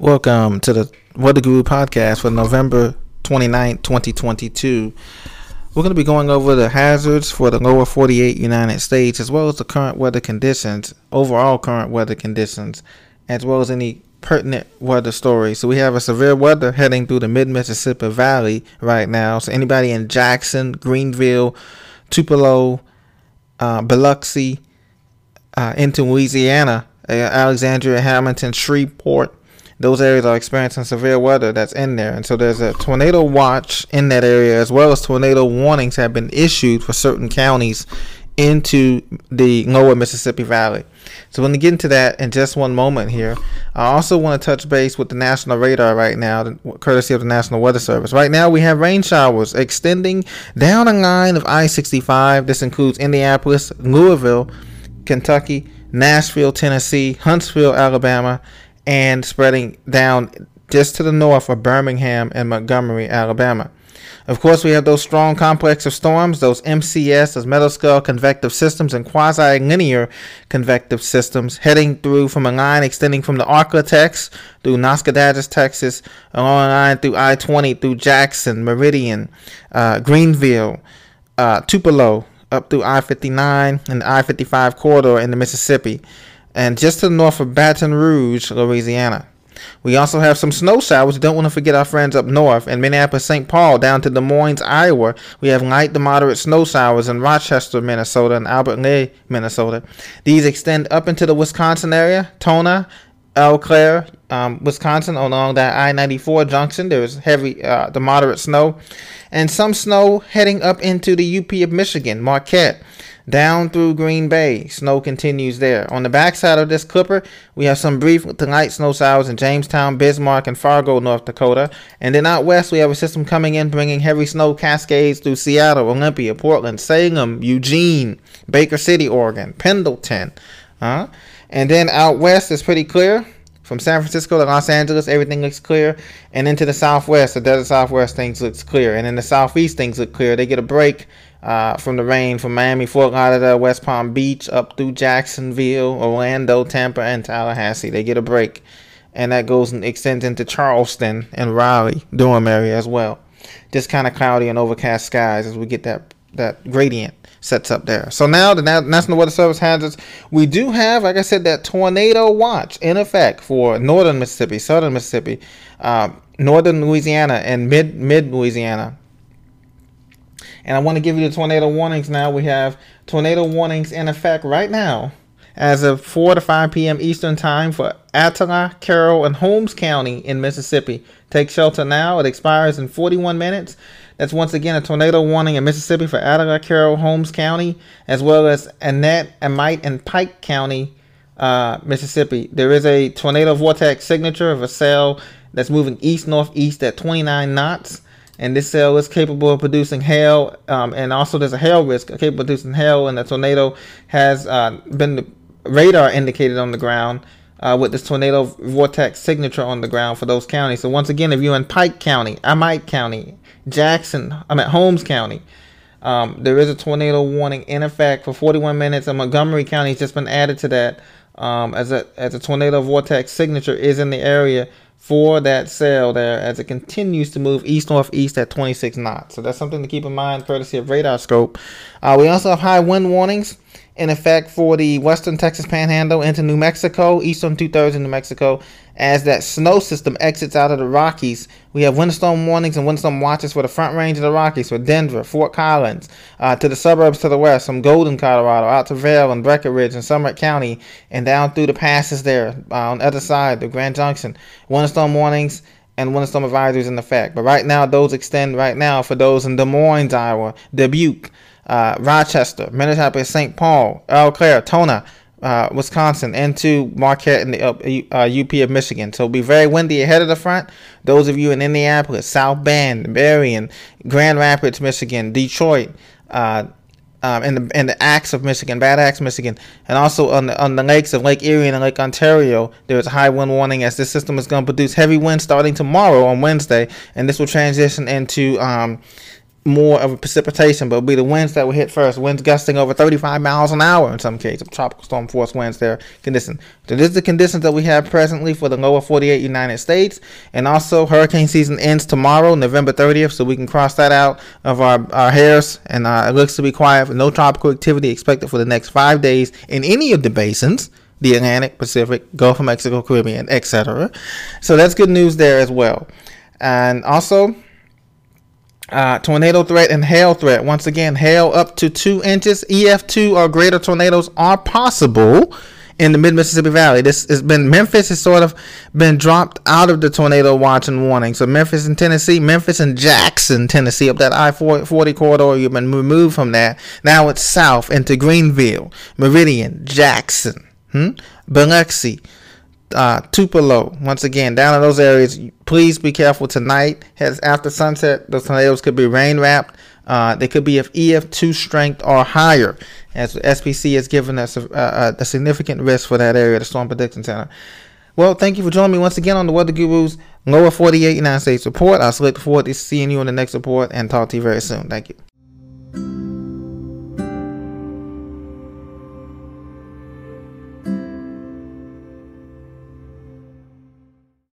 Welcome to the Weather Guru podcast for November 29, 2022. We're going to be going over the hazards for the lower 48 United States, as well as the current weather conditions, overall current weather conditions, as well as any pertinent weather stories. So we have a severe weather heading through the mid Mississippi Valley right now. So anybody in Jackson, Greenville, Tupelo, uh, Biloxi, uh, into Louisiana, uh, Alexandria, Hamilton, Shreveport, those areas are experiencing severe weather that's in there. And so there's a tornado watch in that area, as well as tornado warnings have been issued for certain counties into the lower Mississippi Valley. So when to get into that in just one moment here. I also want to touch base with the national radar right now, courtesy of the National Weather Service. Right now, we have rain showers extending down a line of I 65. This includes Indianapolis, Louisville, Kentucky, Nashville, Tennessee, Huntsville, Alabama, and spreading down just to the north of Birmingham and Montgomery, Alabama. Of course, we have those strong complex of storms, those MCS, those mesoscale convective systems, and quasi-linear convective systems heading through from a line extending from the Arklatex through Nacogdoches, Texas, along a line through I-20 through Jackson, Meridian, uh, Greenville, uh, Tupelo, up through I-59 and the I-55 corridor in the Mississippi and just to the north of Baton Rouge, Louisiana. We also have some snow showers. Don't want to forget our friends up north in Minneapolis, St. Paul, down to Des Moines, Iowa. We have light to moderate snow showers in Rochester, Minnesota, and Albert Lea, Minnesota. These extend up into the Wisconsin area, Tomah, Eau Claire, um, Wisconsin, along that I-94 junction. There's heavy uh, moderate snow, and some snow heading up into the UP of Michigan, Marquette. Down through Green Bay, snow continues there. On the backside of this clipper, we have some brief to light snow showers in Jamestown, Bismarck, and Fargo, North Dakota. And then out west, we have a system coming in bringing heavy snow cascades through Seattle, Olympia, Portland, Salem, Eugene, Baker City, Oregon, Pendleton. Uh, and then out west is pretty clear. From San Francisco to Los Angeles, everything looks clear. And into the southwest, the desert southwest, things looks clear. And in the southeast, things look clear. They get a break uh, from the rain from Miami, Fort Lauderdale, West Palm Beach, up through Jacksonville, Orlando, Tampa, and Tallahassee. They get a break. And that goes and extends into Charleston and Raleigh, Durham area as well. Just kind of cloudy and overcast skies as we get that that gradient sets up there. So now the National Weather Service has us. We do have, like I said, that tornado watch in effect for northern Mississippi, southern Mississippi, uh, northern Louisiana, and mid mid Louisiana. And I want to give you the tornado warnings now. We have tornado warnings in effect right now as of 4 to 5 p.m. Eastern Time for Attala, Carroll, and Holmes County in Mississippi. Take shelter now. It expires in 41 minutes. That's once again a tornado warning in Mississippi for Attala, Carroll, Holmes County, as well as Annette, Amite, and Pike County, uh, Mississippi. There is a tornado vortex signature of a cell that's moving east northeast at 29 knots and this cell is capable of producing hail, um, and also there's a hail risk capable of producing hail, and the tornado has uh, been radar indicated on the ground uh, with this tornado vortex signature on the ground for those counties. So once again, if you're in Pike County, Amite County, Jackson, I'm at Holmes County, um, there is a tornado warning in effect for 41 minutes, and Montgomery County has just been added to that um, as a as a tornado vortex signature is in the area for that cell there as it continues to move east northeast at 26 knots. So that's something to keep in mind, courtesy of RadarScope. Uh, we also have high wind warnings in effect for the western Texas Panhandle into New Mexico, eastern two thirds of New Mexico, as that snow system exits out of the Rockies. We have windstorm warnings and windstorm watches for the front range of the Rockies, for Denver, Fort Collins, uh, to the suburbs to the west, from Golden, Colorado, out to Vail and Breckenridge and Summit County, and down through the passes there uh, on the other side, the Grand Junction. Windstorm warnings and one of windstorm advisories in effect. But right now, those extend right now for those in Des Moines, Iowa, Dubuque, uh, Rochester, Minneapolis, St. Paul, Eau Claire, Tomah, uh, Wisconsin, into Marquette and the uh, UP of Michigan. So it'll be very windy ahead of the front. Those of you in Indianapolis, South Bend, Berrien, Grand Rapids, Michigan, Detroit, uh, um, and the and the Axe of Michigan, Bad Axe, Michigan, and also on the on the lakes of Lake Erie and Lake Ontario, there is a high wind warning as this system is going to produce heavy winds starting tomorrow on Wednesday, and this will transition into um, more of a precipitation, but it'll be the winds that will hit first. Winds gusting over 35 miles an hour in some cases. Tropical storm force winds there condition. So this is the conditions that we have presently for the lower 48 United States. And also hurricane season ends tomorrow, November 30th. So we can cross that out of our, our hairs. And uh, it looks to be quiet. No tropical activity expected for the next five days in any of the basins the Atlantic, Pacific, Gulf of Mexico, Caribbean, etc. So that's good news there as well. And also, uh, tornado threat and hail threat. Once again, hail up to two inches. EF2 or greater tornadoes are possible in the mid Mississippi Valley. This has been Memphis has sort of been dropped out of the tornado watch and warning. So Memphis and Tennessee, Memphis and Jackson, Tennessee, up that I 40 corridor, you've been removed from that. Now it's south into Greenville, Meridian, Jackson, hmm? Biloxi, uh, Tupelo. Once again, down in those areas, please be careful tonight. As after sunset, those tornadoes could be rain wrapped. Uh, they could be of EF2 strength or higher, as the SPC has given us a, a, a, significant risk for that area, the Storm Prediction Center. Well, thank you for joining me once again on the Weather Gurus Lower 48 United States report. I look forward to seeing you in the next report and talk to you very soon. Thank you.